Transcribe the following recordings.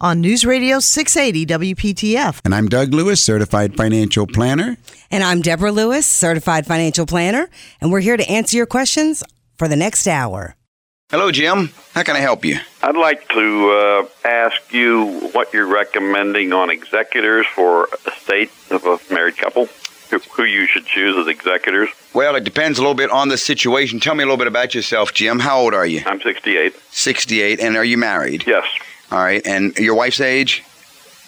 on News Radio 680 WPTF. And I'm Doug Lewis, certified financial planner. And I'm Deborah Lewis, certified financial planner, and we're here to answer your questions for the next hour. Hello, Jim. How can I help you? I'd like to uh, ask you what you're recommending on executors for estate of a married couple. Who, who you should choose as executors? Well, it depends a little bit on the situation. Tell me a little bit about yourself, Jim. How old are you? I'm 68. 68. And are you married? Yes, All right. And your wife's age?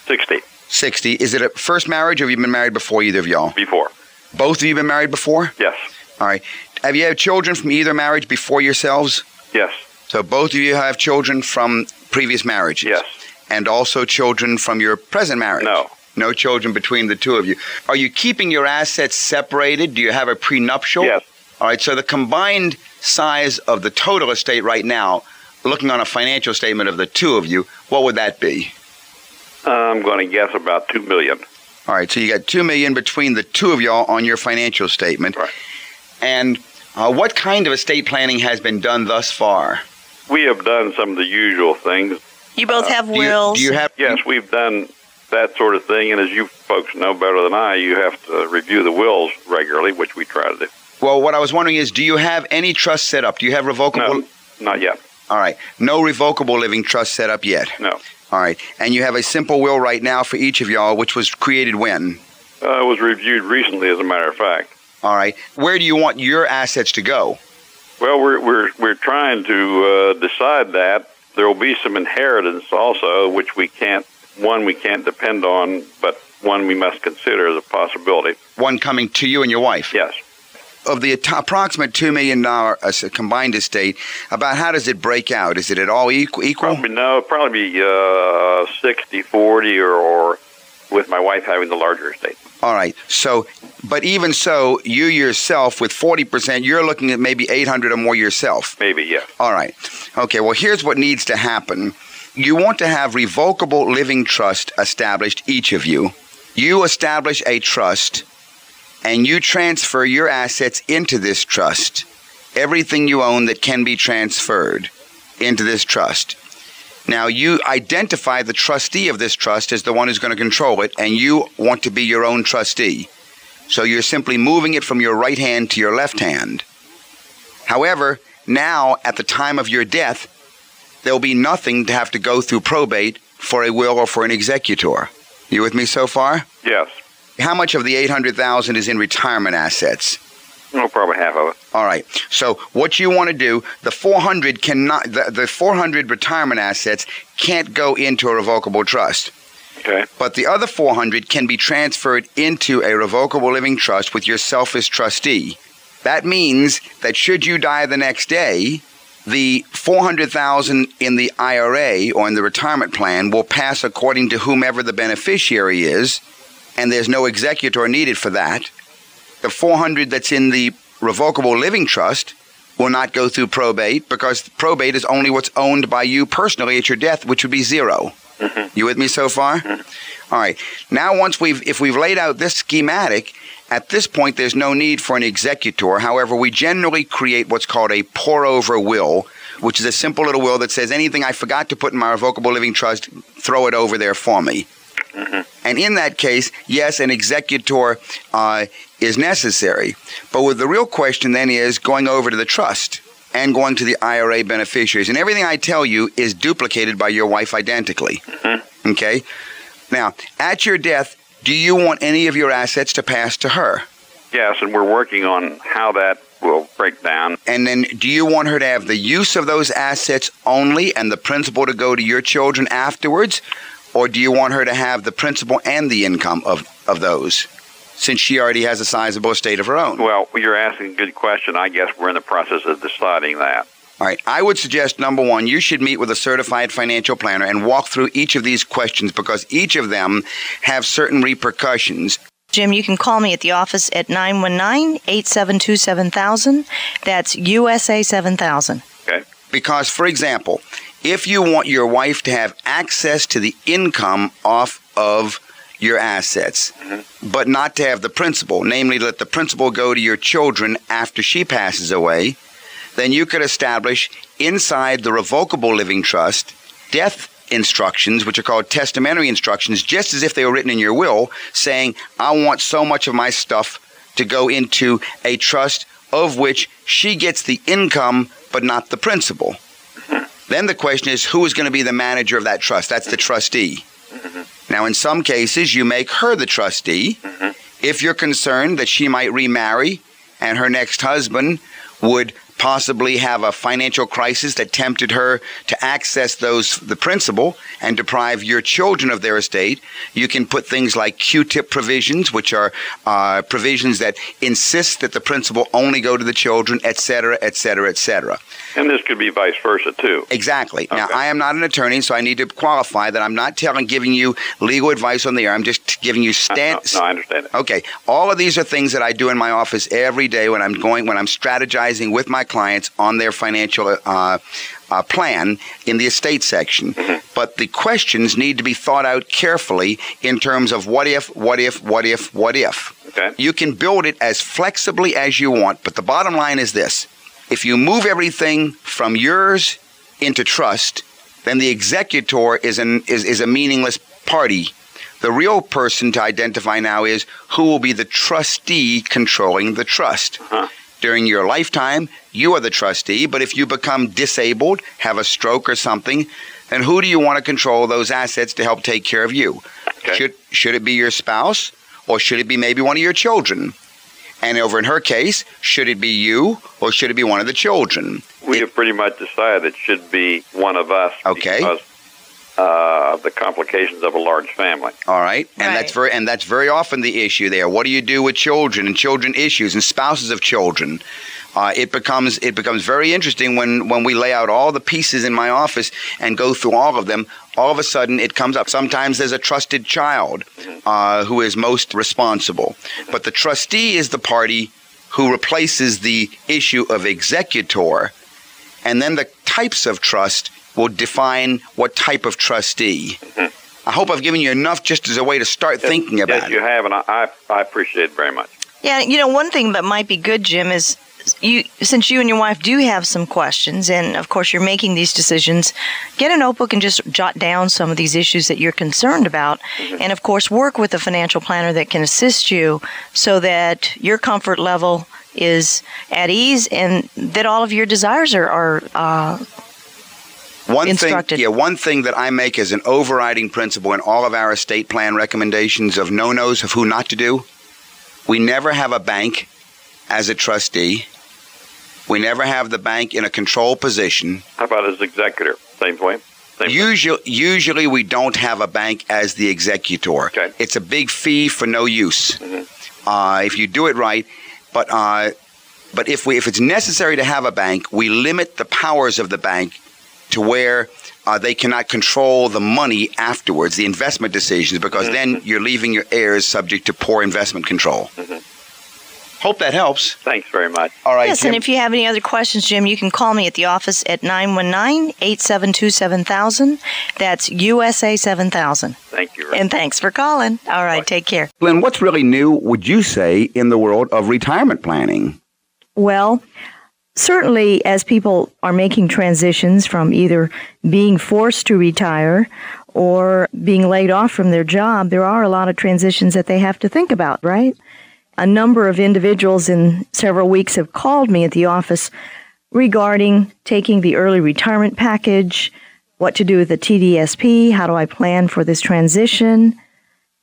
60 60. Is it a first marriage or have you been married before either of y'all? before. Both of you been married before? Yes, All right. Have you had children from either marriage before yourselves? yes, So both of you have children from previous marriages? yes. And also children from your present marriage? No, No children between the two of you. Are you keeping your assets separated? Do you have a prenuptial? yes. All right. So the combined size of the total estate right now, looking on a financial statement of the two of you, what would that be? I'm going to guess about two million. All right. So you got two million between the two of y'all on your financial statement. Right. And uh, what kind of estate planning has been done thus far? We have done some of the usual things. You both have Do you, wills. do you have? Yes, we've done that sort of thing, and as you folks know better than I, you have to review the wills regularly, which we try to do. Well, what I was wondering is, do you have any trust set up? Do you have revocable? No, not yet. All right. No revocable living trust set up yet. No. All right. And you have a simple will right now for each of y'all, which was created when? Uh, it was reviewed recently, as a matter of fact. All right. Where do you want your assets to go? Well, we're we're we're trying to uh, decide that. There will be some inheritance also, which we can't. One we can't depend on, but one we must consider as a possibility. One coming to you and your wife. Yes. Of the approximate $2 million uh, combined estate, about how does it break out? Is it at all equal? equal? Probably no. Probably be uh, 60, 40, or, or with my wife having the larger estate. All right. So, but even so, you yourself with 40%, you're looking at maybe 800 or more yourself. Maybe yeah. All right. Okay, well, here's what needs to happen. You want to have revocable living trust established, each of you. You establish a trust and you transfer your assets into this trust. Everything you own that can be transferred into this trust. Now, you identify the trustee of this trust as the one who's going to control it, and you want to be your own trustee. So you're simply moving it from your right hand to your left hand. However, now, at the time of your death, there'll be nothing to have to go through probate for a will or for an executor. You with me so far? Yes. How much of the 800,000 is in retirement assets? No, probably half of it. All right. So what you want to do, the 400 cannot the, the 400 retirement assets can't go into a revocable trust. Okay. But the other 400 can be transferred into a revocable living trust with yourself as trustee. That means that should you die the next day, the 400,000 in the IRA or in the retirement plan will pass according to whomever the beneficiary is, and there's no executor needed for that. The 400 that's in the revocable living trust will not go through probate because probate is only what's owned by you personally at your death, which would be 0 mm-hmm. You with me so far? Mm-hmm. All right. Now, once we've if we've laid out this schematic, at this point there's no need for an executor. However, we generally create what's called a pour over will, which is a simple little will that says anything I forgot to put in my revocable living trust, throw it over there for me. And in that case, yes, an executor uh, is necessary. But what the real question then is going over to the trust and going to the IRA beneficiaries. And everything I tell you is duplicated by your wife identically. Okay? Now, at your death, do you want any of your assets to pass to her? Yes, and we're working on how that will break down. And then do you want her to have the use of those assets only and the principal to go to your children afterwards? Or do you want her to have the principal and the income of, of those? Since she already has a sizable estate of her own. Well, you're asking a good question. I guess we're in the process of deciding that. All right. I would suggest number one, you should meet with a certified financial planner and walk through each of these questions because each of them have certain repercussions. Jim, you can call me at the office at 919 872 7000. That's USA 7000. Okay. Because, for example, if you want your wife to have access to the income off of your assets, mm-hmm. but not to have the principal, namely let the principal go to your children after she passes away, then you could establish inside the revocable living trust death instructions, which are called testamentary instructions, just as if they were written in your will, saying, I want so much of my stuff to go into a trust of which she gets the income but not the principal. Then the question is, who is going to be the manager of that trust? That's the trustee. Mm-hmm. Now, in some cases, you make her the trustee. Mm-hmm. If you're concerned that she might remarry and her next husband would possibly have a financial crisis that tempted her to access those the principal and deprive your children of their estate. You can put things like QTIP provisions, which are uh, provisions that insist that the principal only go to the children, etc etc et cetera, et cetera. And this could be vice versa too. Exactly. Okay. Now, I am not an attorney, so I need to qualify that I'm not telling, giving you legal advice on the air. I'm just giving you stand. No, no, I understand it. Okay. All of these are things that I do in my office every day when I'm going when I'm strategizing with my clients on their financial uh, uh, plan in the estate section. Mm-hmm. But the questions need to be thought out carefully in terms of what if, what if, what if, what if. Okay. You can build it as flexibly as you want, but the bottom line is this if you move everything from yours into trust, then the executor is, an, is, is a meaningless party. The real person to identify now is who will be the trustee controlling the trust. Uh-huh during your lifetime, you are the trustee. But if you become disabled, have a stroke or something, then who do you want to control those assets to help take care of you? Okay. Should should it be your spouse or should it be maybe one of your children? And over in her case, should it be you or should it be one of the children? We it, have pretty much decided it should be one of us. Okay. Because uh, the complications of a large family. All right, and right. that's very and that's very often the issue there. What do you do with children and children issues and spouses of children? Uh, it becomes it becomes very interesting when when we lay out all the pieces in my office and go through all of them. All of a sudden, it comes up. Sometimes there's a trusted child uh, who is most responsible, but the trustee is the party who replaces the issue of executor, and then the types of trust will define what type of trustee. Mm-hmm. I hope I've given you enough just as a way to start yes, thinking about yes, it. Yes, you have, and I, I appreciate it very much. Yeah, you know, one thing that might be good, Jim, is you since you and your wife do have some questions and of course you're making these decisions get a notebook and just jot down some of these issues that you're concerned about mm-hmm. and of course work with a financial planner that can assist you so that your comfort level is at ease and that all of your desires are, are uh, one instructed. thing, yeah, one thing that I make as an overriding principle in all of our estate plan recommendations of no-nos of who not to do. We never have a bank as a trustee. We never have the bank in a control position. How about as executor? Same way. Usually, usually we don't have a bank as the executor. Okay. It's a big fee for no use. Mm-hmm. Uh, if you do it right, but uh, but if we if it's necessary to have a bank, we limit the powers of the bank to where uh, they cannot control the money afterwards, the investment decisions, because mm-hmm. then you're leaving your heirs subject to poor investment control. Mm-hmm. Hope that helps. Thanks very much. All right. Yes, Jim. and if you have any other questions, Jim, you can call me at the office at 919 872 7000. That's USA 7000. Thank you. And thanks for calling. All right, Bye. take care. Lynn, what's really new, would you say, in the world of retirement planning? Well, certainly as people are making transitions from either being forced to retire or being laid off from their job, there are a lot of transitions that they have to think about, right? A number of individuals in several weeks have called me at the office regarding taking the early retirement package, what to do with the TDSP, how do I plan for this transition.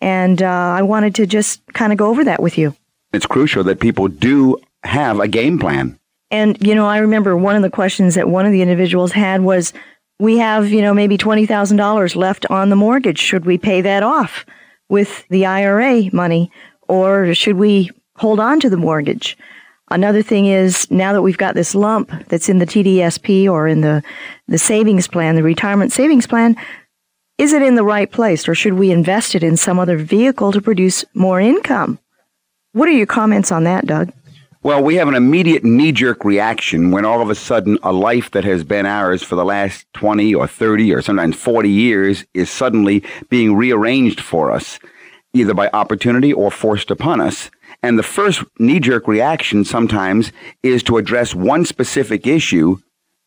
And uh, I wanted to just kind of go over that with you. It's crucial that people do have a game plan. And, you know, I remember one of the questions that one of the individuals had was we have, you know, maybe $20,000 left on the mortgage. Should we pay that off with the IRA money or should we hold on to the mortgage? Another thing is now that we've got this lump that's in the TDSP or in the, the savings plan, the retirement savings plan, is it in the right place or should we invest it in some other vehicle to produce more income? What are your comments on that, Doug? Well, we have an immediate knee jerk reaction when all of a sudden a life that has been ours for the last 20 or 30 or sometimes 40 years is suddenly being rearranged for us, either by opportunity or forced upon us. And the first knee jerk reaction sometimes is to address one specific issue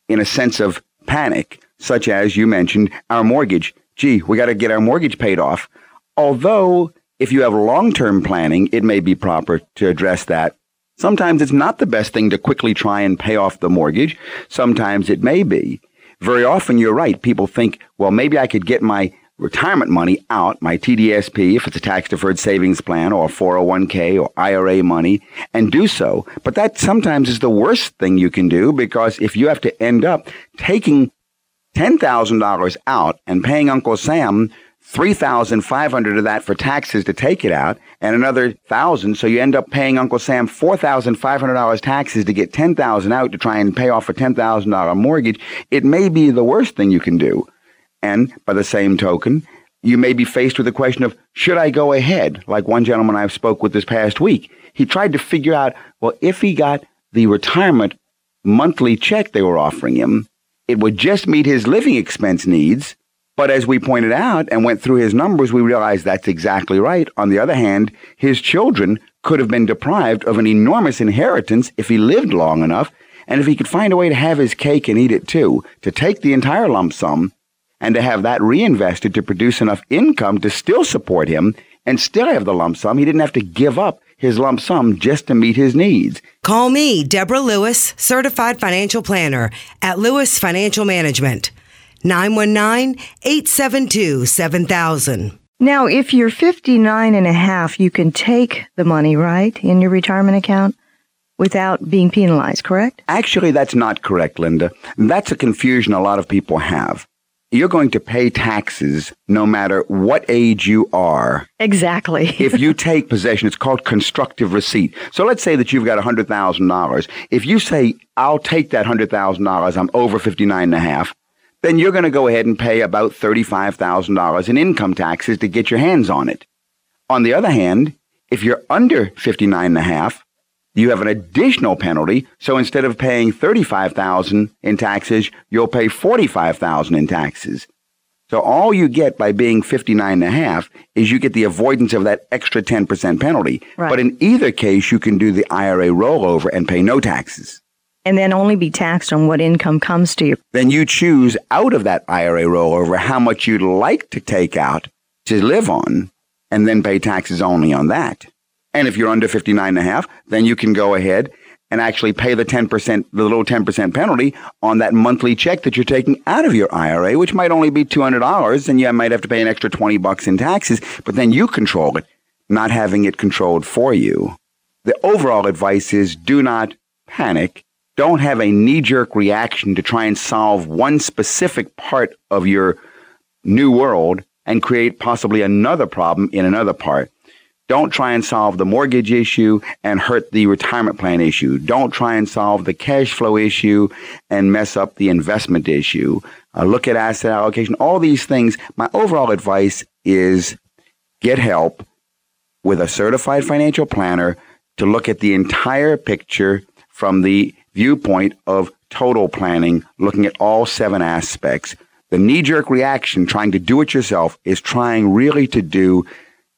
in a sense of panic, such as you mentioned our mortgage. Gee, we got to get our mortgage paid off. Although, if you have long term planning, it may be proper to address that Sometimes it's not the best thing to quickly try and pay off the mortgage. Sometimes it may be. Very often, you're right. People think, well, maybe I could get my retirement money out, my TDSP, if it's a tax deferred savings plan or 401k or IRA money, and do so. But that sometimes is the worst thing you can do because if you have to end up taking $10,000 out and paying Uncle Sam 3,500 of that for taxes to take it out and another 1,000 so you end up paying Uncle Sam $4,500 taxes to get 10,000 out to try and pay off a $10,000 mortgage. It may be the worst thing you can do. And by the same token, you may be faced with the question of should I go ahead? Like one gentleman I've spoke with this past week. He tried to figure out, well, if he got the retirement monthly check they were offering him, it would just meet his living expense needs but as we pointed out and went through his numbers, we realized that's exactly right. On the other hand, his children could have been deprived of an enormous inheritance if he lived long enough, and if he could find a way to have his cake and eat it too, to take the entire lump sum and to have that reinvested to produce enough income to still support him and still have the lump sum. He didn't have to give up his lump sum just to meet his needs. Call me, Deborah Lewis, certified financial planner at Lewis Financial Management. 919 872 7000. Now, if you're 59 and a half, you can take the money, right, in your retirement account without being penalized, correct? Actually, that's not correct, Linda. That's a confusion a lot of people have. You're going to pay taxes no matter what age you are. Exactly. if you take possession, it's called constructive receipt. So let's say that you've got $100,000. If you say, I'll take that $100,000, I'm over 59 and a half, then you're going to go ahead and pay about $35,000 in income taxes to get your hands on it. On the other hand, if you're under 59 and a half, you have an additional penalty. So instead of paying 35,000 in taxes, you'll pay 45,000 in taxes. So all you get by being 59 and a half is you get the avoidance of that extra 10% penalty. Right. But in either case, you can do the IRA rollover and pay no taxes and then only be taxed on what income comes to you. Then you choose out of that IRA rollover how much you'd like to take out to live on and then pay taxes only on that. And if you're under 59 and a half, then you can go ahead and actually pay the 10%, the little 10% penalty on that monthly check that you're taking out of your IRA, which might only be $200 and you might have to pay an extra 20 bucks in taxes, but then you control it, not having it controlled for you. The overall advice is do not panic don't have a knee jerk reaction to try and solve one specific part of your new world and create possibly another problem in another part. Don't try and solve the mortgage issue and hurt the retirement plan issue. Don't try and solve the cash flow issue and mess up the investment issue. Uh, look at asset allocation, all these things. My overall advice is get help with a certified financial planner to look at the entire picture from the viewpoint of total planning, looking at all seven aspects. The knee jerk reaction, trying to do it yourself, is trying really to do,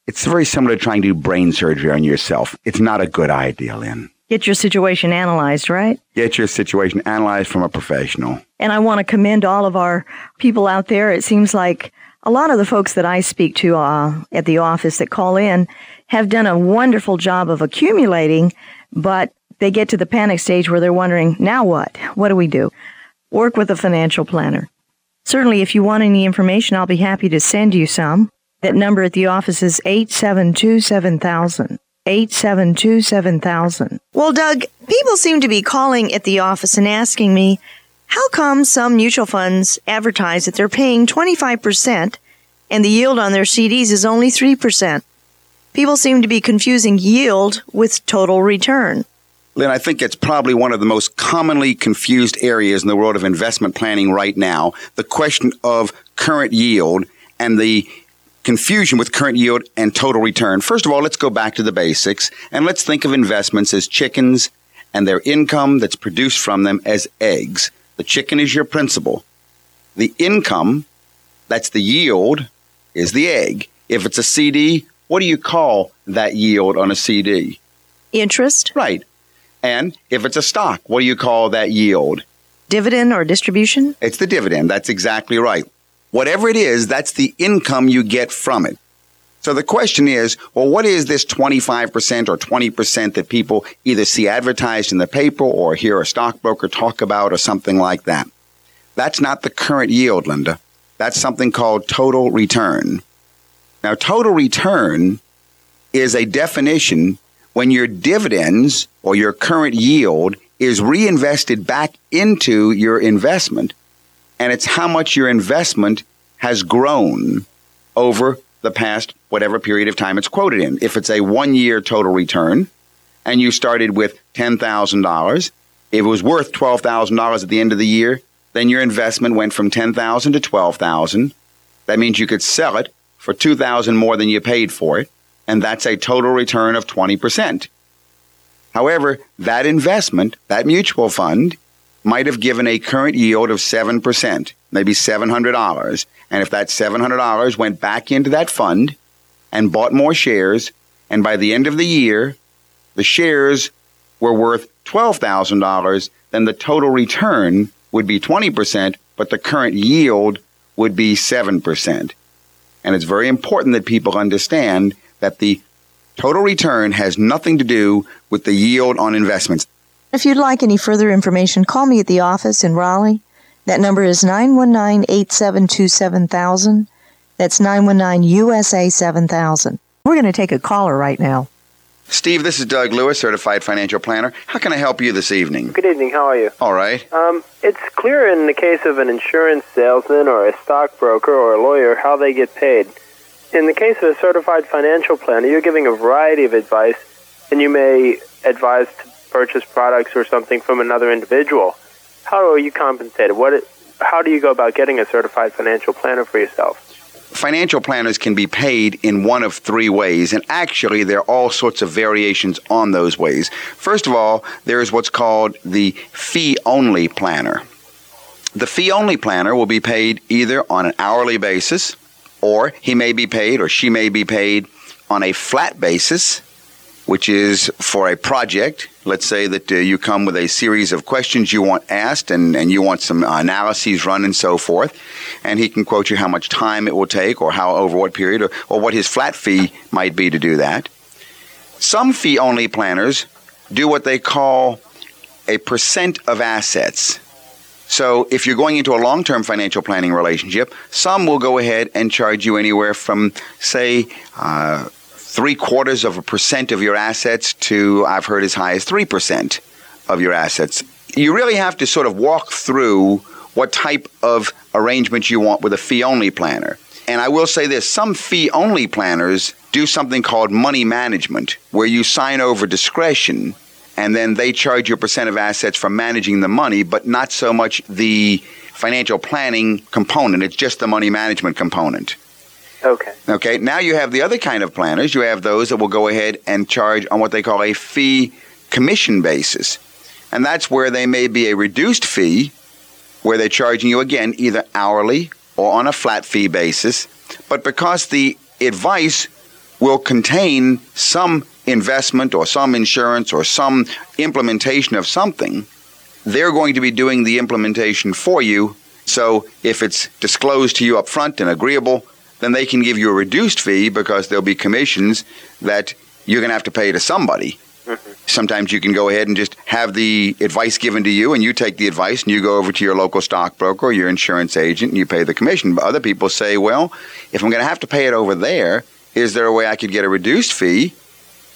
it's very similar to trying to do brain surgery on yourself. It's not a good idea, Lynn. Get your situation analyzed, right? Get your situation analyzed from a professional. And I want to commend all of our people out there. It seems like a lot of the folks that I speak to uh, at the office that call in have done a wonderful job of accumulating, but they get to the panic stage where they're wondering, now what? What do we do? Work with a financial planner. Certainly, if you want any information, I'll be happy to send you some. That number at the office is 872 7000. 872 7000. Well, Doug, people seem to be calling at the office and asking me, how come some mutual funds advertise that they're paying 25% and the yield on their CDs is only 3%? People seem to be confusing yield with total return. Lynn, I think it's probably one of the most commonly confused areas in the world of investment planning right now. The question of current yield and the confusion with current yield and total return. First of all, let's go back to the basics and let's think of investments as chickens and their income that's produced from them as eggs. The chicken is your principal. The income, that's the yield, is the egg. If it's a CD, what do you call that yield on a CD? Interest? Right. And if it's a stock, what do you call that yield? Dividend or distribution? It's the dividend. That's exactly right. Whatever it is, that's the income you get from it. So the question is, well, what is this 25% or 20% that people either see advertised in the paper or hear a stockbroker talk about or something like that? That's not the current yield, Linda. That's something called total return. Now, total return is a definition when your dividends or your current yield is reinvested back into your investment and it's how much your investment has grown over the past whatever period of time it's quoted in. If it's a one year total return and you started with $10,000, if it was worth $12,000 at the end of the year, then your investment went from 10,000 to 12,000. That means you could sell it for 2,000 more than you paid for it, and that's a total return of 20%. However, that investment, that mutual fund, might have given a current yield of 7%, maybe $700. And if that $700 went back into that fund and bought more shares, and by the end of the year, the shares were worth $12,000, then the total return would be 20%, but the current yield would be 7%. And it's very important that people understand that the total return has nothing to do with the yield on investments. If you'd like any further information, call me at the office in Raleigh. That number is 919 872 7000. That's 919 USA 7000. We're going to take a caller right now. Steve, this is Doug Lewis, certified financial planner. How can I help you this evening? Good evening. How are you? All right. Um, it's clear in the case of an insurance salesman or a stockbroker or a lawyer how they get paid. In the case of a certified financial planner, you're giving a variety of advice, and you may advise to purchase products or something from another individual. How are you compensated? What? How do you go about getting a certified financial planner for yourself? Financial planners can be paid in one of three ways, and actually, there are all sorts of variations on those ways. First of all, there is what's called the fee only planner. The fee only planner will be paid either on an hourly basis, or he may be paid or she may be paid on a flat basis which is for a project. Let's say that uh, you come with a series of questions you want asked and, and you want some analyses run and so forth. And he can quote you how much time it will take or how over what period or, or what his flat fee might be to do that. Some fee only planners do what they call a percent of assets. So if you're going into a long term financial planning relationship, some will go ahead and charge you anywhere from, say, uh, three quarters of a percent of your assets to, I've heard, as high as 3% of your assets. You really have to sort of walk through what type of arrangement you want with a fee only planner. And I will say this some fee only planners do something called money management, where you sign over discretion and then they charge you a percent of assets for managing the money, but not so much the financial planning component. It's just the money management component. Okay. Okay. Now you have the other kind of planners. You have those that will go ahead and charge on what they call a fee commission basis. And that's where they may be a reduced fee, where they're charging you again either hourly or on a flat fee basis. But because the advice will contain some investment or some insurance or some implementation of something, they're going to be doing the implementation for you. So if it's disclosed to you up front and agreeable, then they can give you a reduced fee because there'll be commissions that you're going to have to pay to somebody. Mm-hmm. Sometimes you can go ahead and just have the advice given to you, and you take the advice, and you go over to your local stockbroker or your insurance agent, and you pay the commission. But other people say, well, if I'm going to have to pay it over there, is there a way I could get a reduced fee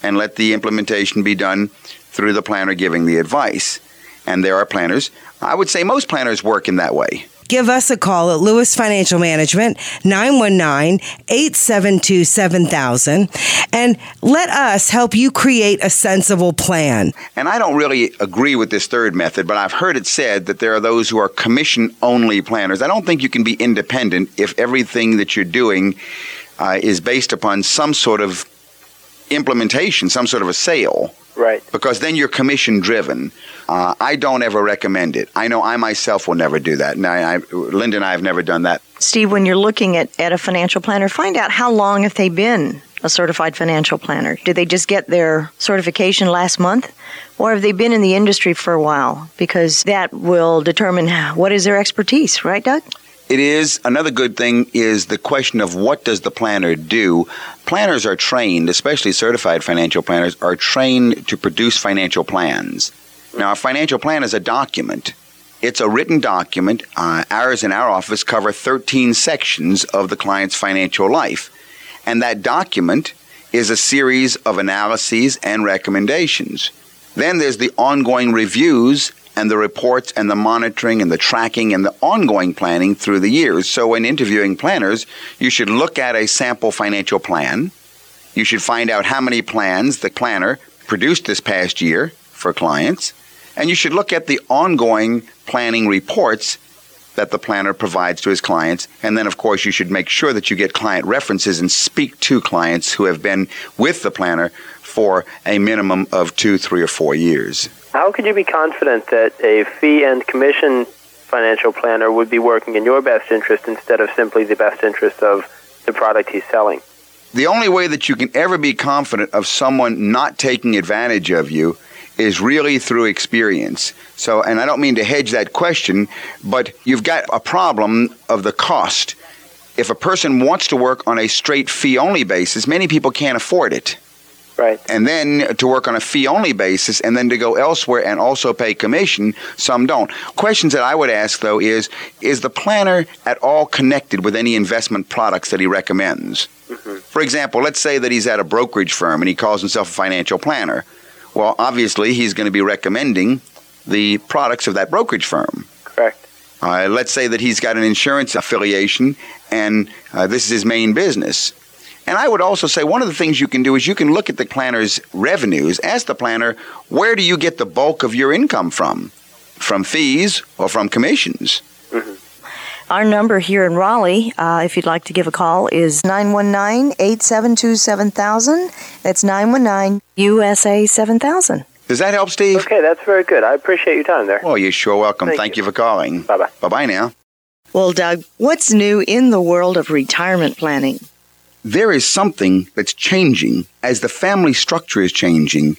and let the implementation be done through the planner giving the advice? And there are planners. I would say most planners work in that way give us a call at Lewis Financial Management, 919-872-7000, and let us help you create a sensible plan. And I don't really agree with this third method, but I've heard it said that there are those who are commission only planners. I don't think you can be independent if everything that you're doing uh, is based upon some sort of implementation, some sort of a sale. Right. Because then you're commission driven. Uh, I don't ever recommend it. I know I myself will never do that. And I, I, Linda and I have never done that. Steve, when you're looking at, at a financial planner, find out how long have they been a certified financial planner? Did they just get their certification last month? Or have they been in the industry for a while? Because that will determine what is their expertise, right, Doug? It is another good thing is the question of what does the planner do? Planners are trained, especially certified financial planners, are trained to produce financial plans. Now, a financial plan is a document. It's a written document. Uh, ours in our office cover 13 sections of the client's financial life. And that document is a series of analyses and recommendations. Then there's the ongoing reviews and the reports and the monitoring and the tracking and the ongoing planning through the years. So, when interviewing planners, you should look at a sample financial plan. You should find out how many plans the planner produced this past year for clients. And you should look at the ongoing planning reports that the planner provides to his clients. And then, of course, you should make sure that you get client references and speak to clients who have been with the planner for a minimum of two, three, or four years. How could you be confident that a fee and commission financial planner would be working in your best interest instead of simply the best interest of the product he's selling? The only way that you can ever be confident of someone not taking advantage of you is really through experience. So, and I don't mean to hedge that question, but you've got a problem of the cost. If a person wants to work on a straight fee only basis, many people can't afford it. Right. And then to work on a fee only basis and then to go elsewhere and also pay commission, some don't. Questions that I would ask though is is the planner at all connected with any investment products that he recommends? Mm-hmm. For example, let's say that he's at a brokerage firm and he calls himself a financial planner. Well, obviously, he's going to be recommending the products of that brokerage firm. Correct. Uh, let's say that he's got an insurance affiliation and uh, this is his main business. And I would also say one of the things you can do is you can look at the planner's revenues. Ask the planner, where do you get the bulk of your income from? From fees or from commissions? Mm-hmm. Our number here in Raleigh, uh, if you'd like to give a call, is 919 872 7000. That's 919 USA 7000. Does that help, Steve? Okay, that's very good. I appreciate your time there. Oh, you're sure welcome. Thank, Thank you. you for calling. Bye bye. Bye bye now. Well, Doug, what's new in the world of retirement planning? There is something that's changing as the family structure is changing.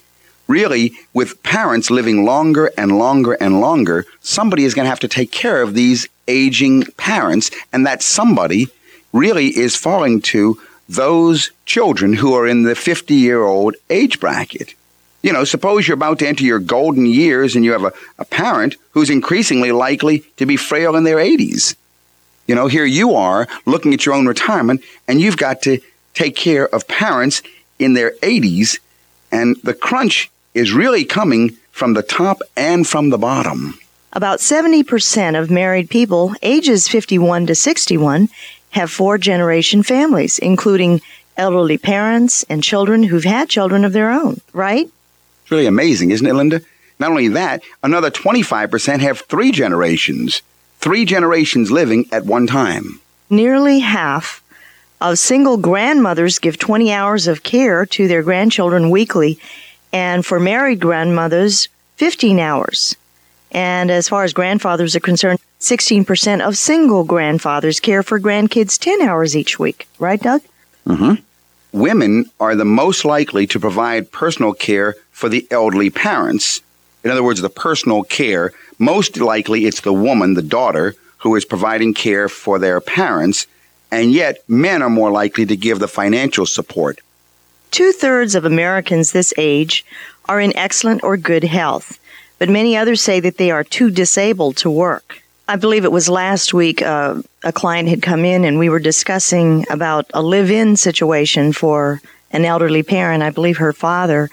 Really, with parents living longer and longer and longer, somebody is going to have to take care of these aging parents, and that somebody really is falling to those children who are in the 50 year old age bracket. You know, suppose you're about to enter your golden years and you have a, a parent who's increasingly likely to be frail in their 80s. You know, here you are looking at your own retirement, and you've got to take care of parents in their 80s, and the crunch is really coming from the top and from the bottom. About 70% of married people ages 51 to 61 have four generation families, including elderly parents and children who've had children of their own, right? It's really amazing, isn't it, Linda? Not only that, another 25% have three generations three generations living at one time. Nearly half of single grandmothers give 20 hours of care to their grandchildren weekly, and for married grandmothers, 15 hours. And as far as grandfathers are concerned, 16% of single grandfathers care for grandkids 10 hours each week. Right, Doug? Mm-hmm. Women are the most likely to provide personal care for the elderly parents. In other words, the personal care most likely, it's the woman, the daughter, who is providing care for their parents, and yet men are more likely to give the financial support. Two thirds of Americans this age are in excellent or good health, but many others say that they are too disabled to work. I believe it was last week uh, a client had come in and we were discussing about a live in situation for an elderly parent. I believe her father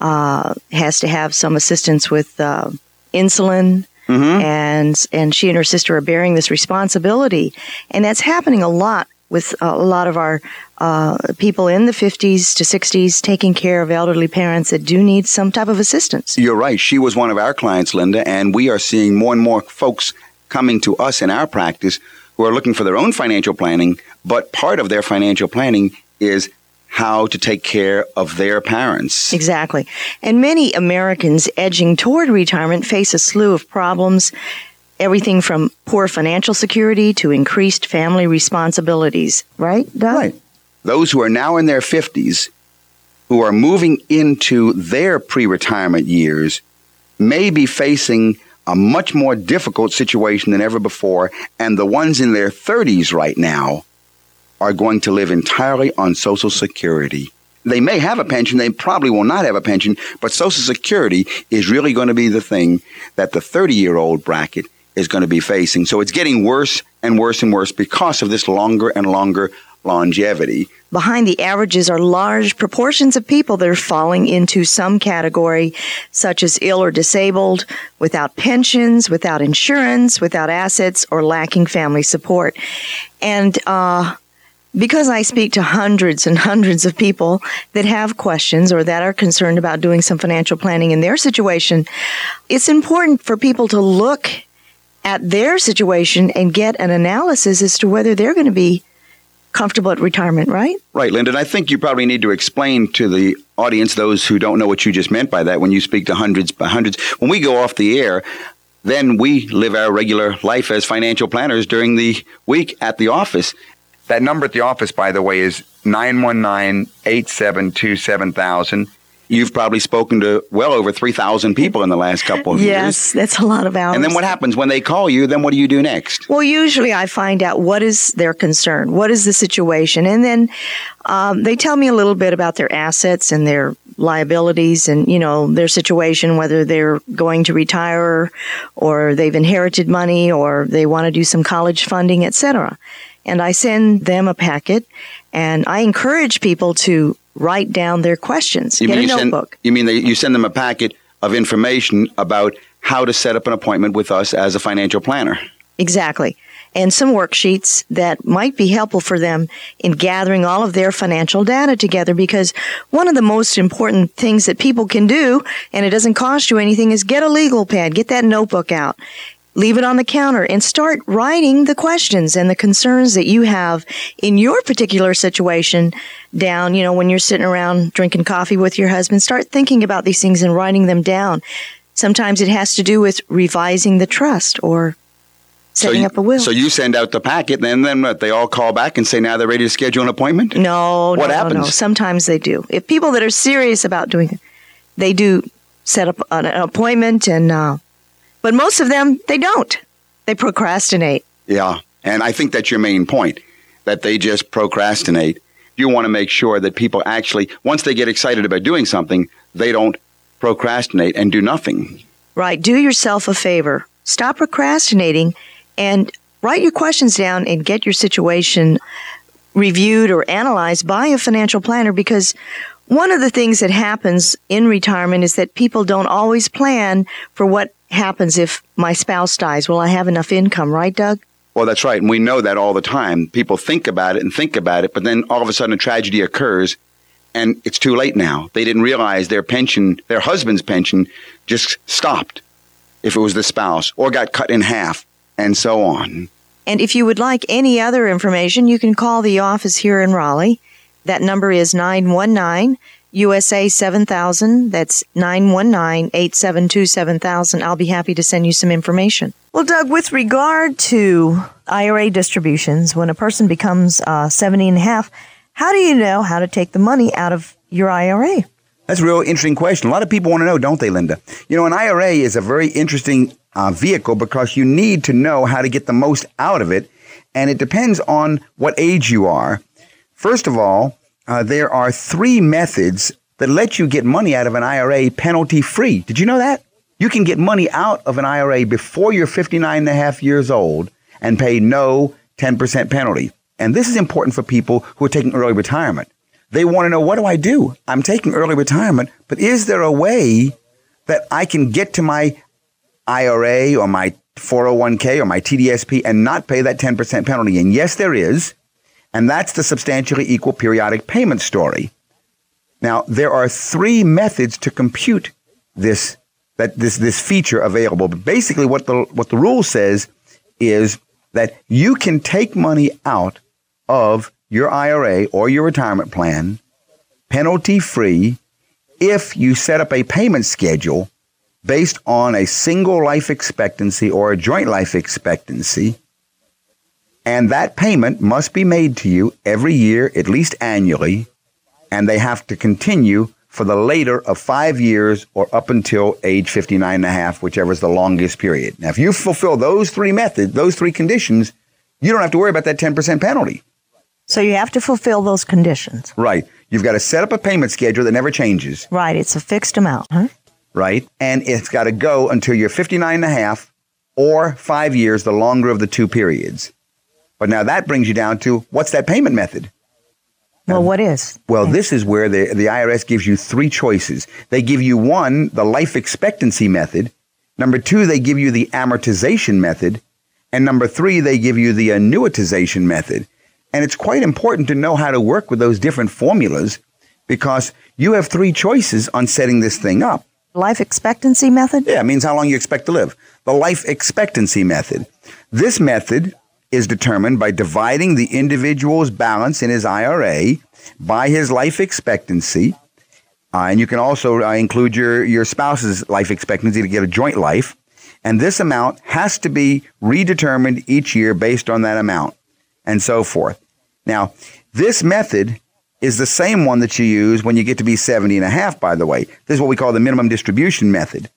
uh, has to have some assistance with uh, insulin. Mm-hmm. And and she and her sister are bearing this responsibility, and that's happening a lot with a lot of our uh, people in the 50s to 60s taking care of elderly parents that do need some type of assistance. You're right. She was one of our clients, Linda, and we are seeing more and more folks coming to us in our practice who are looking for their own financial planning, but part of their financial planning is how to take care of their parents. Exactly. And many Americans edging toward retirement face a slew of problems everything from poor financial security to increased family responsibilities, right, Doug? Right. Those who are now in their 50s, who are moving into their pre retirement years, may be facing a much more difficult situation than ever before, and the ones in their 30s right now are going to live entirely on Social Security. They may have a pension, they probably will not have a pension, but Social Security is really going to be the thing that the 30 year old bracket is going to be facing. So it's getting worse and worse and worse because of this longer and longer longevity. Behind the averages are large proportions of people that are falling into some category, such as ill or disabled, without pensions, without insurance, without assets, or lacking family support. And uh, because I speak to hundreds and hundreds of people that have questions or that are concerned about doing some financial planning in their situation, it's important for people to look at their situation and get an analysis as to whether they're going to be comfortable at retirement, right? Right, Linda. And I think you probably need to explain to the audience, those who don't know what you just meant by that, when you speak to hundreds by hundreds. When we go off the air, then we live our regular life as financial planners during the week at the office. That number at the office, by the way, is 919 872 7000. You've probably spoken to well over 3,000 people in the last couple of yes, years. Yes, that's a lot of hours. And then what happens when they call you? Then what do you do next? Well, usually I find out what is their concern, what is the situation, and then um, they tell me a little bit about their assets and their liabilities and you know their situation whether they're going to retire or they've inherited money or they want to do some college funding etc and i send them a packet and i encourage people to write down their questions. You Get mean a you notebook. Send, you mean that you send them a packet of information about how to set up an appointment with us as a financial planner? Exactly. And some worksheets that might be helpful for them in gathering all of their financial data together because one of the most important things that people can do, and it doesn't cost you anything, is get a legal pad, get that notebook out leave it on the counter and start writing the questions and the concerns that you have in your particular situation down. You know, when you're sitting around drinking coffee with your husband, start thinking about these things and writing them down. Sometimes it has to do with revising the trust or setting so you, up a will. So you send out the packet, and then what, they all call back and say now they're ready to schedule an appointment? No, what no, happens? No, no. Sometimes they do. If people that are serious about doing it, they do set up an appointment and uh, but most of them, they don't. They procrastinate. Yeah. And I think that's your main point that they just procrastinate. You want to make sure that people actually, once they get excited about doing something, they don't procrastinate and do nothing. Right. Do yourself a favor. Stop procrastinating and write your questions down and get your situation reviewed or analyzed by a financial planner because one of the things that happens in retirement is that people don't always plan for what happens if my spouse dies? Will I have enough income, right, Doug? Well, that's right. And we know that all the time. People think about it and think about it, but then all of a sudden a tragedy occurs and it's too late now. They didn't realize their pension, their husband's pension, just stopped if it was the spouse or got cut in half and so on. And if you would like any other information, you can call the office here in Raleigh. That number is 919 USA 7000. That's 919 872 7000. I'll be happy to send you some information. Well, Doug, with regard to IRA distributions, when a person becomes uh, 70 and a half, how do you know how to take the money out of your IRA? That's a real interesting question. A lot of people want to know, don't they, Linda? You know, an IRA is a very interesting uh, vehicle because you need to know how to get the most out of it. And it depends on what age you are. First of all, uh, there are three methods that let you get money out of an IRA penalty free. Did you know that? You can get money out of an IRA before you're 59 and a half years old and pay no 10% penalty. And this is important for people who are taking early retirement. They want to know what do I do? I'm taking early retirement, but is there a way that I can get to my IRA or my 401k or my TDSP and not pay that 10% penalty? And yes, there is. And that's the substantially equal periodic payment story. Now, there are three methods to compute this that this this feature available. But basically what the what the rule says is that you can take money out of your IRA or your retirement plan penalty free if you set up a payment schedule based on a single life expectancy or a joint life expectancy. And that payment must be made to you every year, at least annually, and they have to continue for the later of five years or up until age 59 and a half, whichever is the longest period. Now, if you fulfill those three methods, those three conditions, you don't have to worry about that 10% penalty. So you have to fulfill those conditions. Right. You've got to set up a payment schedule that never changes. Right. It's a fixed amount, huh? Right. And it's got to go until you're 59 and a half or five years, the longer of the two periods. But now that brings you down to what's that payment method? Well, what is? Well, this is where the, the IRS gives you three choices. They give you one, the life expectancy method. Number two, they give you the amortization method. And number three, they give you the annuitization method. And it's quite important to know how to work with those different formulas because you have three choices on setting this thing up. Life expectancy method? Yeah, it means how long you expect to live. The life expectancy method. This method is determined by dividing the individual's balance in his IRA by his life expectancy. Uh, and you can also uh, include your, your spouse's life expectancy to get a joint life. And this amount has to be redetermined each year based on that amount and so forth. Now, this method is the same one that you use when you get to be 70 and a half, by the way. This is what we call the minimum distribution method.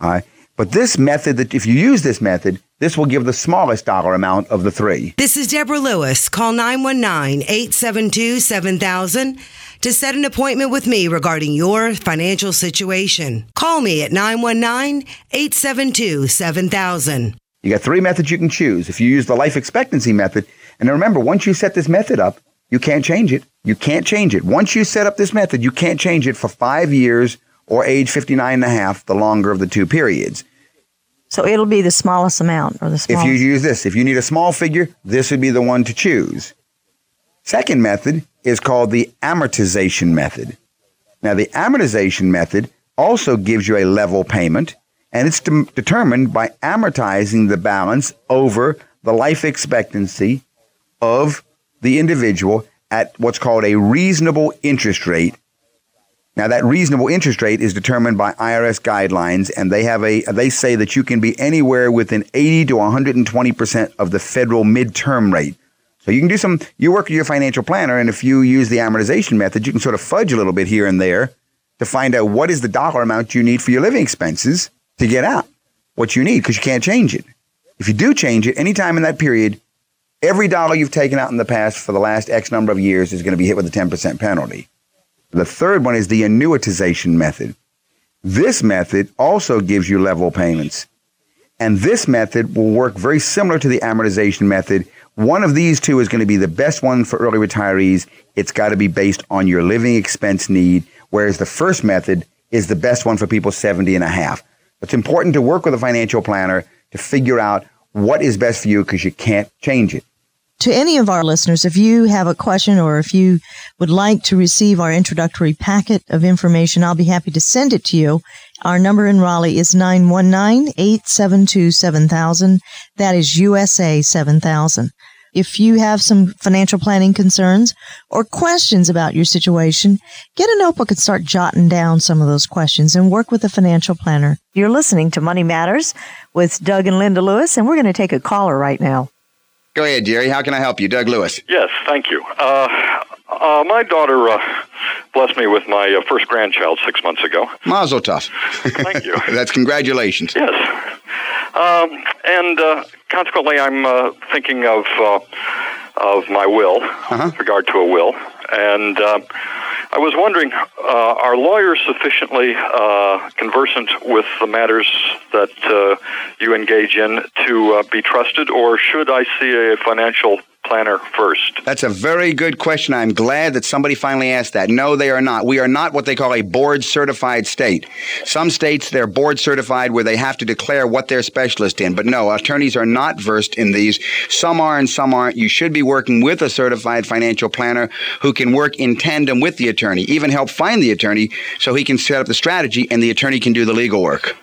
Uh, but this method, that if you use this method, this will give the smallest dollar amount of the three. This is Deborah Lewis. Call 919 872 7000 to set an appointment with me regarding your financial situation. Call me at 919 872 7000. You got three methods you can choose. If you use the life expectancy method, and remember, once you set this method up, you can't change it. You can't change it. Once you set up this method, you can't change it for five years or age 59 and a half, the longer of the two periods. So it'll be the smallest amount or the smallest. If you use this, if you need a small figure, this would be the one to choose. Second method is called the amortization method. Now, the amortization method also gives you a level payment, and it's de- determined by amortizing the balance over the life expectancy of the individual at what's called a reasonable interest rate. Now that reasonable interest rate is determined by IRS guidelines and they have a they say that you can be anywhere within 80 to 120% of the federal midterm rate. So you can do some you work with your financial planner and if you use the amortization method you can sort of fudge a little bit here and there to find out what is the dollar amount you need for your living expenses to get out what you need because you can't change it. If you do change it anytime in that period, every dollar you've taken out in the past for the last X number of years is going to be hit with a 10% penalty. The third one is the annuitization method. This method also gives you level payments. And this method will work very similar to the amortization method. One of these two is going to be the best one for early retirees. It's got to be based on your living expense need, whereas the first method is the best one for people 70 and a half. It's important to work with a financial planner to figure out what is best for you because you can't change it to any of our listeners, if you have a question or if you would like to receive our introductory packet of information, I'll be happy to send it to you. Our number in Raleigh is 919-872-7000. That is USA 7000. If you have some financial planning concerns or questions about your situation, get a notebook and start jotting down some of those questions and work with a financial planner. You're listening to Money Matters with Doug and Linda Lewis, and we're going to take a caller right now. Go ahead, Jerry. How can I help you? Doug Lewis. Yes, thank you. Uh, uh, my daughter uh, blessed me with my uh, first grandchild six months ago. Mazel tov. Thank you. That's congratulations. Yes. Um, and uh, consequently, I'm uh, thinking of of my will, Uh-huh. with regard to a will, and uh, I was wondering, uh, are lawyers sufficiently uh, conversant with the matters that uh, you engage in to uh, be trusted, or should I see a financial planner first? That's a very good question. I'm glad that somebody finally asked that. No, they are not. We are not what they call a board certified state. Some states, they're board certified where they have to declare what they're specialist in. But no, attorneys are not versed in these. Some are and some aren't. You should be working with a certified financial planner who can work in tandem with the attorney, even help find the attorney so he can set up the strategy and the attorney can do the legal work.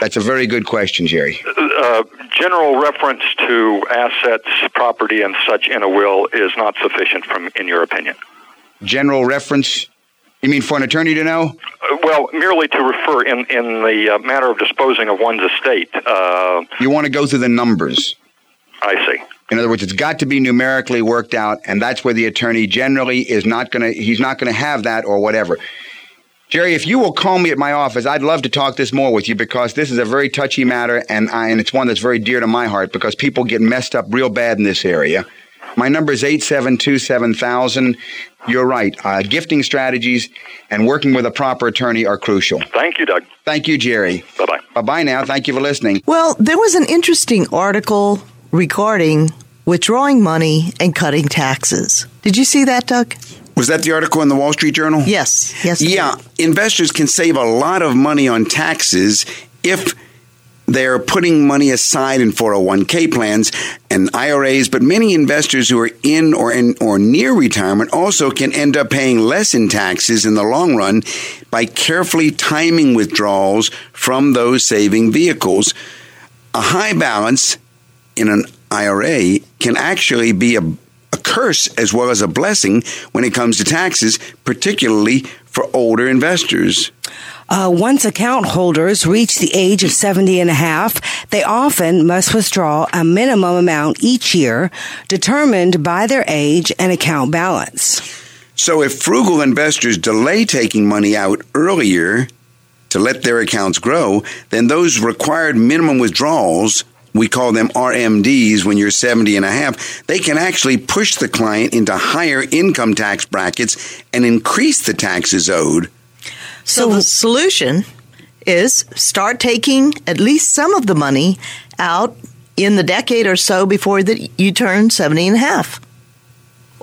That's a very good question, Jerry. Uh, general reference to assets, property, and such in a will is not sufficient, from in your opinion. General reference. You mean for an attorney to know? Uh, well, merely to refer in in the uh, matter of disposing of one's estate. Uh, you want to go through the numbers. I see. In other words, it's got to be numerically worked out, and that's where the attorney generally is not going to. He's not going to have that or whatever. Jerry, if you will call me at my office, I'd love to talk this more with you because this is a very touchy matter, and I, and it's one that's very dear to my heart because people get messed up real bad in this area. My number is 872 7000. You're right. Uh, gifting strategies and working with a proper attorney are crucial. Thank you, Doug. Thank you, Jerry. Bye bye. Bye bye now. Thank you for listening. Well, there was an interesting article regarding withdrawing money and cutting taxes. Did you see that, Doug? Was that the article in the Wall Street Journal? Yes. Yes. Yeah. Investors can save a lot of money on taxes if they're putting money aside in 401k plans and IRAs, but many investors who are in or in or near retirement also can end up paying less in taxes in the long run by carefully timing withdrawals from those saving vehicles. A high balance in an IRA can actually be a a curse as well as a blessing when it comes to taxes, particularly for older investors. Uh, once account holders reach the age of 70 and a half, they often must withdraw a minimum amount each year determined by their age and account balance. So if frugal investors delay taking money out earlier to let their accounts grow, then those required minimum withdrawals we call them RMDs when you're 70 and a half, they can actually push the client into higher income tax brackets and increase the taxes owed. So the solution is start taking at least some of the money out in the decade or so before that you turn 70 and a half.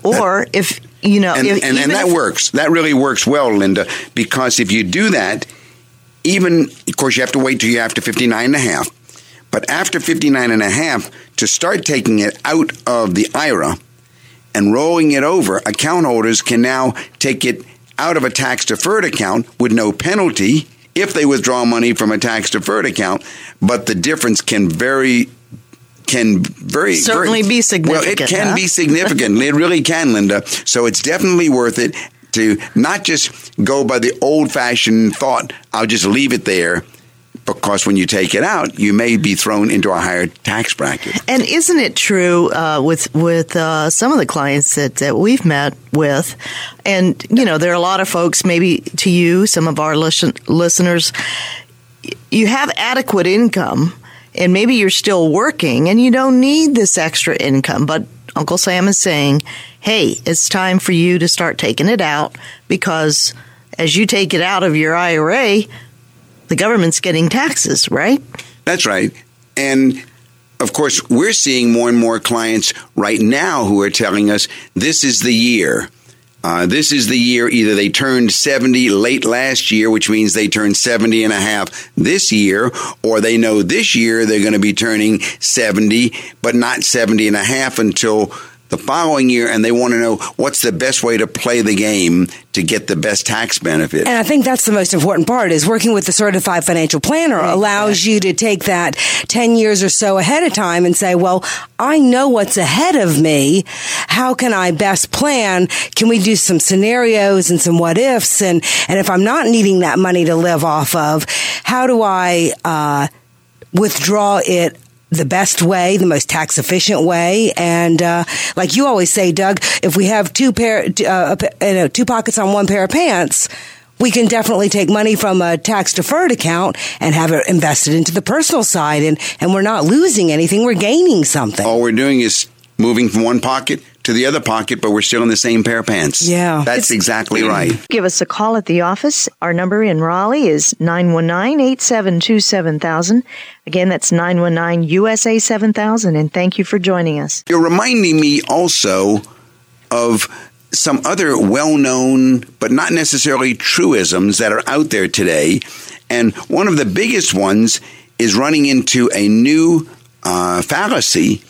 Or that, if, you know, and, if, and, and that if, works. That really works well, Linda, because if you do that, even, of course, you have to wait till you have to 59 and a half but after 59 and a half, to start taking it out of the IRA and rolling it over, account holders can now take it out of a tax deferred account with no penalty if they withdraw money from a tax deferred account, but the difference can vary can very certainly very, be significant. Well, it can huh? be significant. it really can, Linda. So it's definitely worth it to not just go by the old fashioned thought, I'll just leave it there because when you take it out, you may be thrown into a higher tax bracket. And isn't it true uh, with with uh, some of the clients that, that we've met with, and you know, there are a lot of folks, maybe to you, some of our listen- listeners, you have adequate income, and maybe you're still working, and you don't need this extra income, but Uncle Sam is saying, hey, it's time for you to start taking it out because as you take it out of your IRA, the government's getting taxes, right? That's right. And of course, we're seeing more and more clients right now who are telling us this is the year. Uh, this is the year either they turned 70 late last year, which means they turned 70 and a half this year, or they know this year they're going to be turning 70, but not 70 and a half until the following year and they want to know what's the best way to play the game to get the best tax benefit. And I think that's the most important part is working with the certified financial planner allows you to take that 10 years or so ahead of time and say, well, I know what's ahead of me. How can I best plan? Can we do some scenarios and some what ifs? And, and if I'm not needing that money to live off of, how do I, uh, withdraw it the best way, the most tax efficient way. And uh, like you always say, Doug, if we have two pair, uh, you know, two pockets on one pair of pants, we can definitely take money from a tax deferred account and have it invested into the personal side, and and we're not losing anything; we're gaining something. All we're doing is moving from one pocket to the other pocket, but we're still in the same pair of pants. Yeah. That's exactly right. Give us a call at the office. Our number in Raleigh is 919-872-7000. Again, that's 919-USA 7000. And thank you for joining us. You're reminding me also of some other well known, but not necessarily truisms that are out there today. And one of the biggest ones is running into a new uh, fallacy.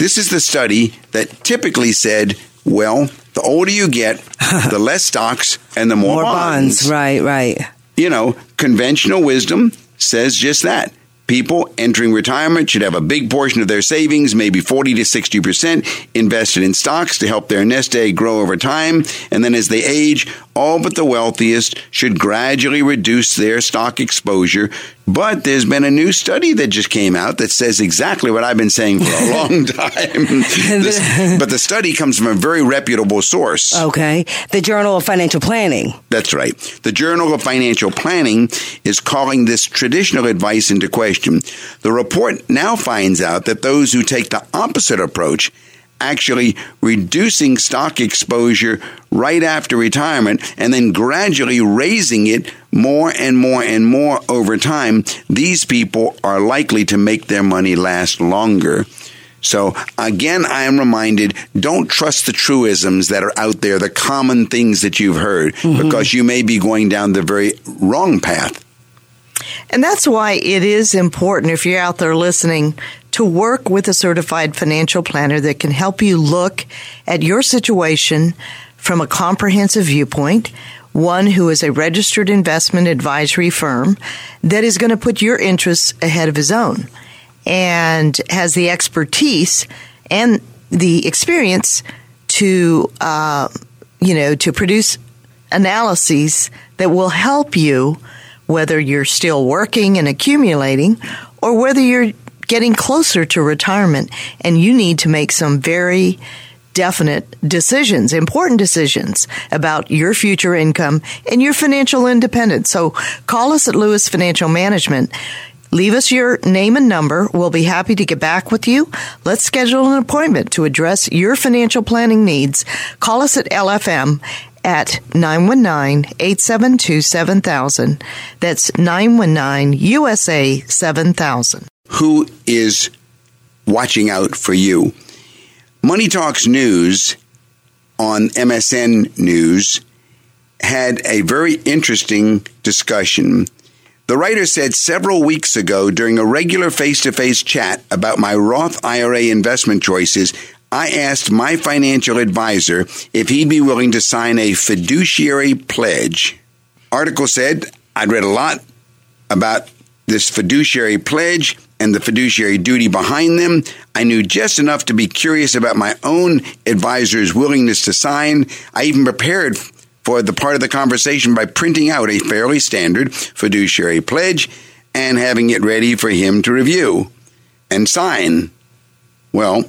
This is the study that typically said, well, the older you get, the less stocks and the more, More bonds. Right, right. You know, conventional wisdom says just that. People entering retirement should have a big portion of their savings, maybe 40 to 60%, invested in stocks to help their nest egg grow over time. And then as they age, all but the wealthiest should gradually reduce their stock exposure. But there's been a new study that just came out that says exactly what I've been saying for a long time. This- but the study comes from a very reputable source. Okay. The Journal of Financial Planning. That's right. The Journal of Financial Planning is calling this traditional advice into question. The report now finds out that those who take the opposite approach, actually reducing stock exposure right after retirement and then gradually raising it more and more and more over time, these people are likely to make their money last longer. So again, I am reminded don't trust the truisms that are out there, the common things that you've heard, mm-hmm. because you may be going down the very wrong path. And that's why it is important if you're out there listening to work with a certified financial planner that can help you look at your situation from a comprehensive viewpoint. One who is a registered investment advisory firm that is going to put your interests ahead of his own and has the expertise and the experience to, uh, you know, to produce analyses that will help you whether you're still working and accumulating or whether you're getting closer to retirement and you need to make some very definite decisions, important decisions about your future income and your financial independence. So call us at Lewis Financial Management. Leave us your name and number. We'll be happy to get back with you. Let's schedule an appointment to address your financial planning needs. Call us at LFM at 919-872-7000. That's 919-USA 7000. Who is watching out for you? Money Talks News on MSN News had a very interesting discussion. The writer said several weeks ago during a regular face to face chat about my Roth IRA investment choices, I asked my financial advisor if he'd be willing to sign a fiduciary pledge. Article said I'd read a lot about this fiduciary pledge and the fiduciary duty behind them. I knew just enough to be curious about my own advisor's willingness to sign. I even prepared for the part of the conversation by printing out a fairly standard fiduciary pledge and having it ready for him to review and sign. Well,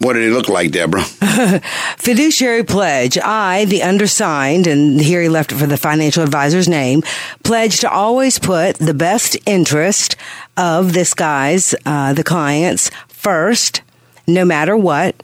what did it look like, Deborah? Fiduciary pledge. I, the undersigned, and here he left it for the financial advisor's name, pledge to always put the best interest of this guy's, uh, the client's, first, no matter what.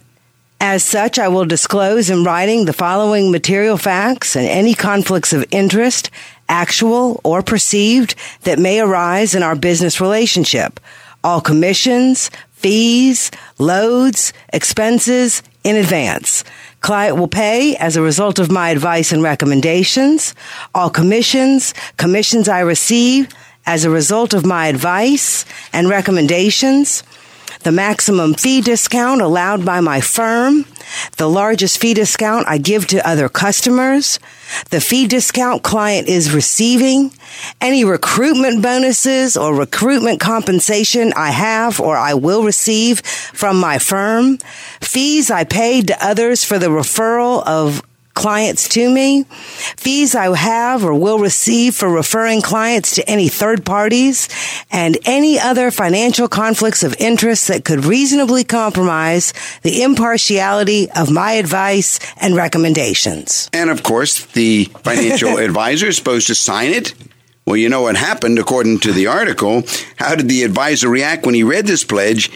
As such, I will disclose in writing the following material facts and any conflicts of interest, actual or perceived, that may arise in our business relationship. All commissions, fees, loads, expenses in advance. Client will pay as a result of my advice and recommendations. All commissions, commissions I receive as a result of my advice and recommendations. The maximum fee discount allowed by my firm. The largest fee discount I give to other customers. The fee discount client is receiving. Any recruitment bonuses or recruitment compensation I have or I will receive from my firm. Fees I paid to others for the referral of clients to me, fees I have or will receive for referring clients to any third parties, and any other financial conflicts of interest that could reasonably compromise the impartiality of my advice and recommendations. And of course, the financial advisor is supposed to sign it. Well, you know what happened according to the article. How did the advisor react when he read this pledge?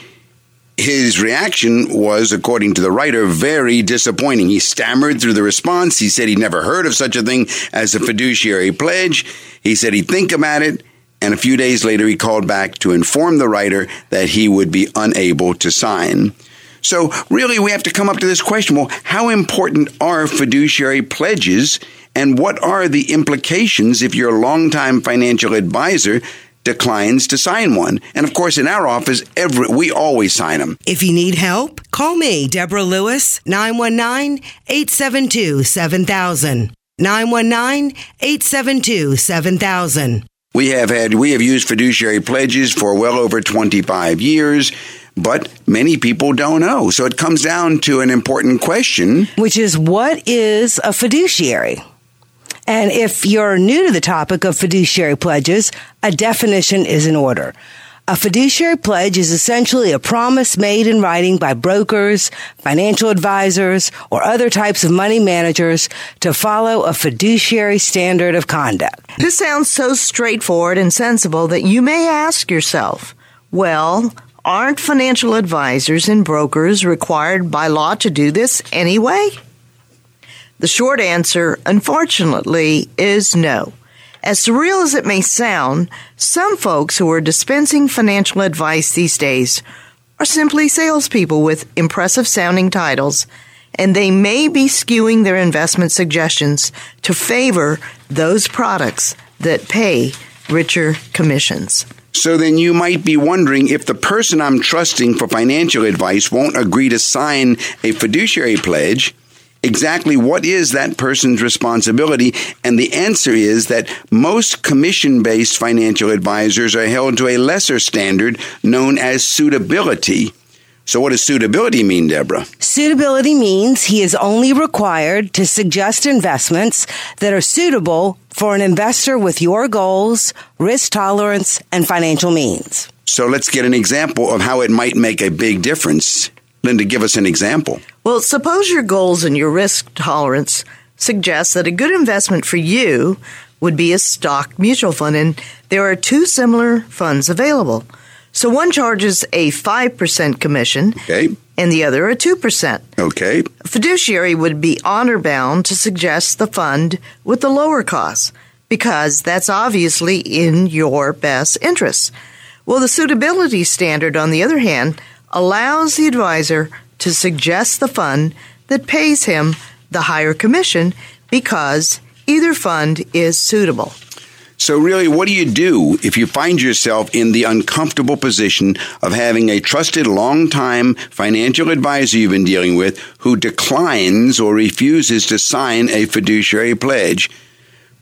His reaction was, according to the writer, very disappointing. He stammered through the response. He said he'd never heard of such a thing as a fiduciary pledge. He said he'd think about it. And a few days later, he called back to inform the writer that he would be unable to sign. So, really, we have to come up to this question well, how important are fiduciary pledges, and what are the implications if your longtime financial advisor declines to sign one. And of course, in our office, every, we always sign them. If you need help, call me, Deborah Lewis, 919 872 7000. 919 872 7000. We have had we have used fiduciary pledges for well over 25 years, but many people don't know. So it comes down to an important question, which is what is a fiduciary? And if you're new to the topic of fiduciary pledges, a definition is in order. A fiduciary pledge is essentially a promise made in writing by brokers, financial advisors, or other types of money managers to follow a fiduciary standard of conduct. This sounds so straightforward and sensible that you may ask yourself, well, aren't financial advisors and brokers required by law to do this anyway? The short answer, unfortunately, is no. As surreal as it may sound, some folks who are dispensing financial advice these days are simply salespeople with impressive sounding titles, and they may be skewing their investment suggestions to favor those products that pay richer commissions. So then you might be wondering if the person I'm trusting for financial advice won't agree to sign a fiduciary pledge exactly what is that person's responsibility? And the answer is that most commission based financial advisors are held to a lesser standard known as suitability. So, what does suitability mean, Deborah? Suitability means he is only required to suggest investments that are suitable for an investor with your goals, risk tolerance, and financial means. So, let's get an example of how it might make a big difference. Linda, give us an example. Well, suppose your goals and your risk tolerance suggest that a good investment for you would be a stock mutual fund, and there are two similar funds available. So one charges a 5% commission, okay. and the other a 2%. Okay. A fiduciary would be honor bound to suggest the fund with the lower cost because that's obviously in your best interest. Well, the suitability standard, on the other hand, allows the advisor to suggest the fund that pays him the higher commission because either fund is suitable. So, really, what do you do if you find yourself in the uncomfortable position of having a trusted, long-time financial advisor you've been dealing with who declines or refuses to sign a fiduciary pledge?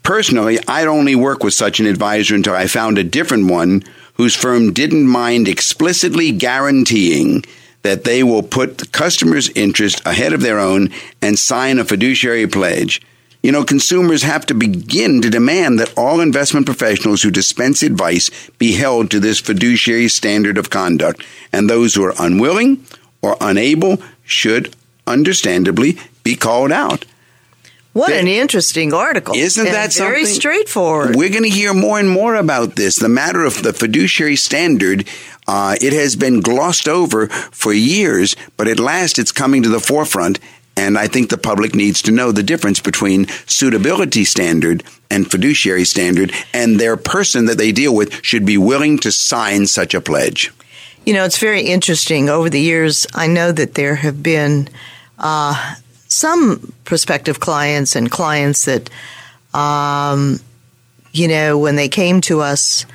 Personally, I'd only work with such an advisor until I found a different one whose firm didn't mind explicitly guaranteeing that they will put the customer's interest ahead of their own and sign a fiduciary pledge. You know, consumers have to begin to demand that all investment professionals who dispense advice be held to this fiduciary standard of conduct, and those who are unwilling or unable should understandably be called out. What an interesting article. Isn't that something? Very straightforward. We're going to hear more and more about this. The matter of the fiduciary standard, uh, it has been glossed over for years, but at last it's coming to the forefront. And I think the public needs to know the difference between suitability standard and fiduciary standard, and their person that they deal with should be willing to sign such a pledge. You know, it's very interesting. Over the years, I know that there have been uh, some prospective clients and clients that, um, you know, when they came to us,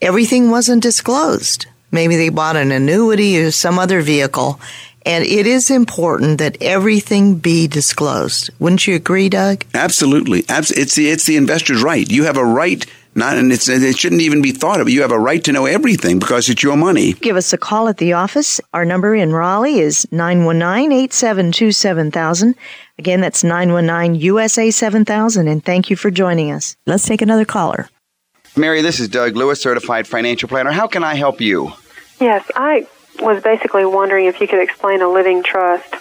everything wasn't disclosed. Maybe they bought an annuity or some other vehicle. And it is important that everything be disclosed. Wouldn't you agree, Doug? Absolutely. It's the, it's the investor's right. You have a right not, and it shouldn't even be thought of. You have a right to know everything because it's your money. Give us a call at the office. Our number in Raleigh is 919 872 7000. Again, that's 919 USA 7000. And thank you for joining us. Let's take another caller. Mary, this is Doug Lewis, certified financial planner. How can I help you? Yes, I was basically wondering if you could explain a living trust.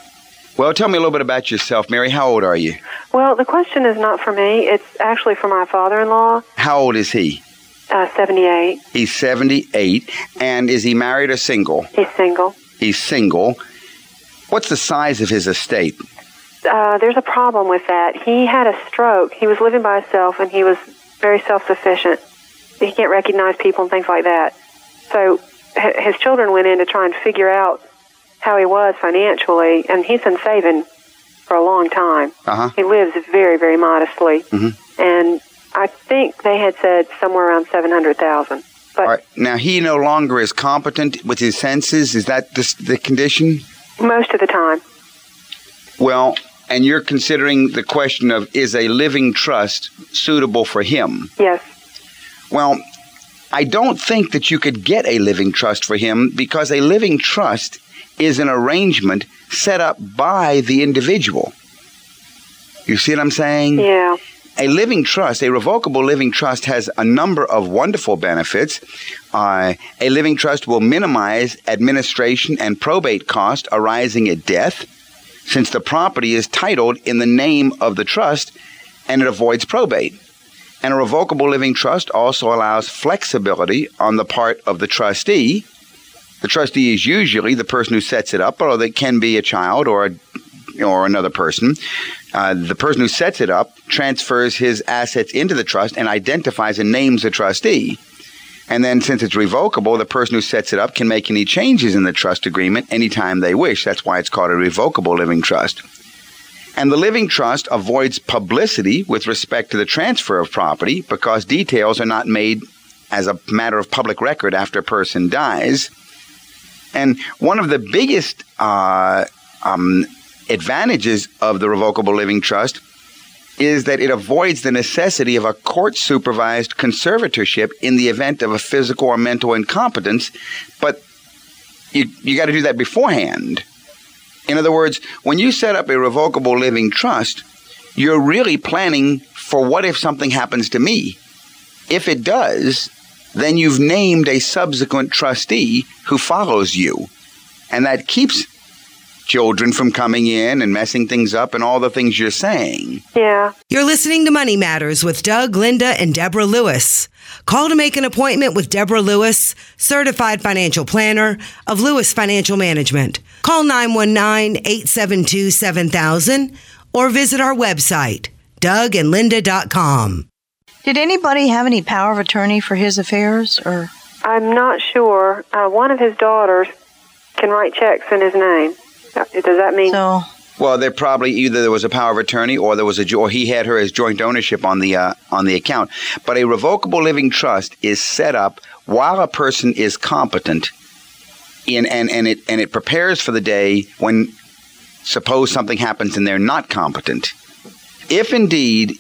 Well, tell me a little bit about yourself, Mary. How old are you? Well, the question is not for me. It's actually for my father in law. How old is he? Uh, 78. He's 78. And is he married or single? He's single. He's single. What's the size of his estate? Uh, there's a problem with that. He had a stroke. He was living by himself, and he was very self-sufficient. He can't recognize people and things like that. So h- his children went in to try and figure out how he was financially, and he's been saving for a long time. Uh-huh. He lives very, very modestly, Mhm. and I think they had said somewhere around seven hundred thousand. But All right. Now he no longer is competent with his senses. Is that the, the condition? most of the time, Well, and you're considering the question of is a living trust suitable for him? yes. Well, I don't think that you could get a living trust for him because a living trust is an arrangement set up by the individual. You see what I'm saying? Yeah. A living trust, a revocable living trust, has a number of wonderful benefits. Uh, a living trust will minimize administration and probate cost arising at death, since the property is titled in the name of the trust and it avoids probate. And a revocable living trust also allows flexibility on the part of the trustee. The trustee is usually the person who sets it up, although it can be a child or a, or another person. Uh, the person who sets it up transfers his assets into the trust and identifies and names the trustee. And then, since it's revocable, the person who sets it up can make any changes in the trust agreement anytime they wish. That's why it's called a revocable living trust. And the living trust avoids publicity with respect to the transfer of property because details are not made as a matter of public record after a person dies. And one of the biggest uh, um, advantages of the revocable living trust is that it avoids the necessity of a court supervised conservatorship in the event of a physical or mental incompetence, but you, you got to do that beforehand. In other words, when you set up a revocable living trust, you're really planning for what if something happens to me? If it does, then you've named a subsequent trustee who follows you. And that keeps children from coming in and messing things up and all the things you're saying. Yeah. You're listening to Money Matters with Doug, Linda, and Deborah Lewis. Call to make an appointment with Deborah Lewis, certified financial planner of Lewis Financial Management. Call 919-872-7000 or visit our website, dougandlinda.com. Did anybody have any power of attorney for his affairs or I'm not sure. Uh, one of his daughters can write checks in his name. Uh, Does that mean? so Well, there probably either there was a power of attorney or there was a jo- or he had her as joint ownership on the uh, on the account. But a revocable living trust is set up while a person is competent in and, and it and it prepares for the day when suppose something happens and they're not competent. If indeed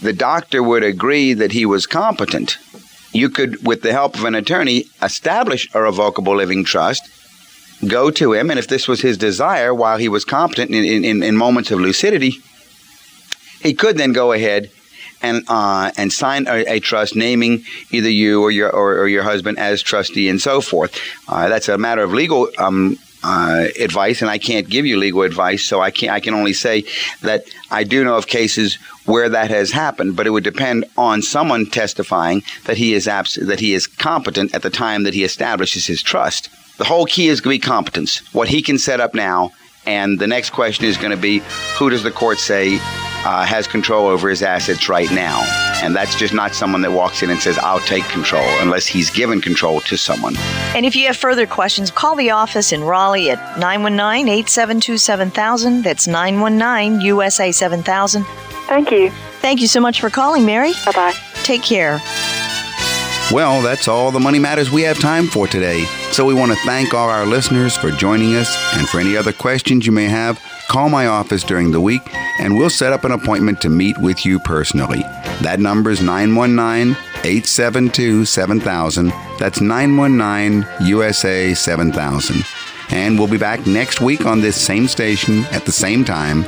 the doctor would agree that he was competent, you could, with the help of an attorney, establish a revocable living trust go to him, and if this was his desire while he was competent in, in, in moments of lucidity, he could then go ahead and uh, and sign a, a trust naming either you or your or, or your husband as trustee and so forth. Uh, that's a matter of legal um, uh, advice, and I can't give you legal advice, so I can I can only say that I do know of cases where that has happened, but it would depend on someone testifying that he is abs- that he is competent at the time that he establishes his trust. The whole key is going to be competence, what he can set up now, and the next question is going to be who does the court say uh, has control over his assets right now? And that's just not someone that walks in and says, I'll take control, unless he's given control to someone. And if you have further questions, call the office in Raleigh at 919 872 7000. That's 919 USA 7000. Thank you. Thank you so much for calling, Mary. Bye bye. Take care. Well, that's all the Money Matters we have time for today. So we want to thank all our listeners for joining us. And for any other questions you may have, call my office during the week and we'll set up an appointment to meet with you personally. That number is 919 872 7000. That's 919 USA 7000. And we'll be back next week on this same station at the same time.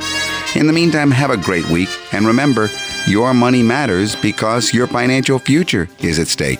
In the meantime, have a great week. And remember, your money matters because your financial future is at stake.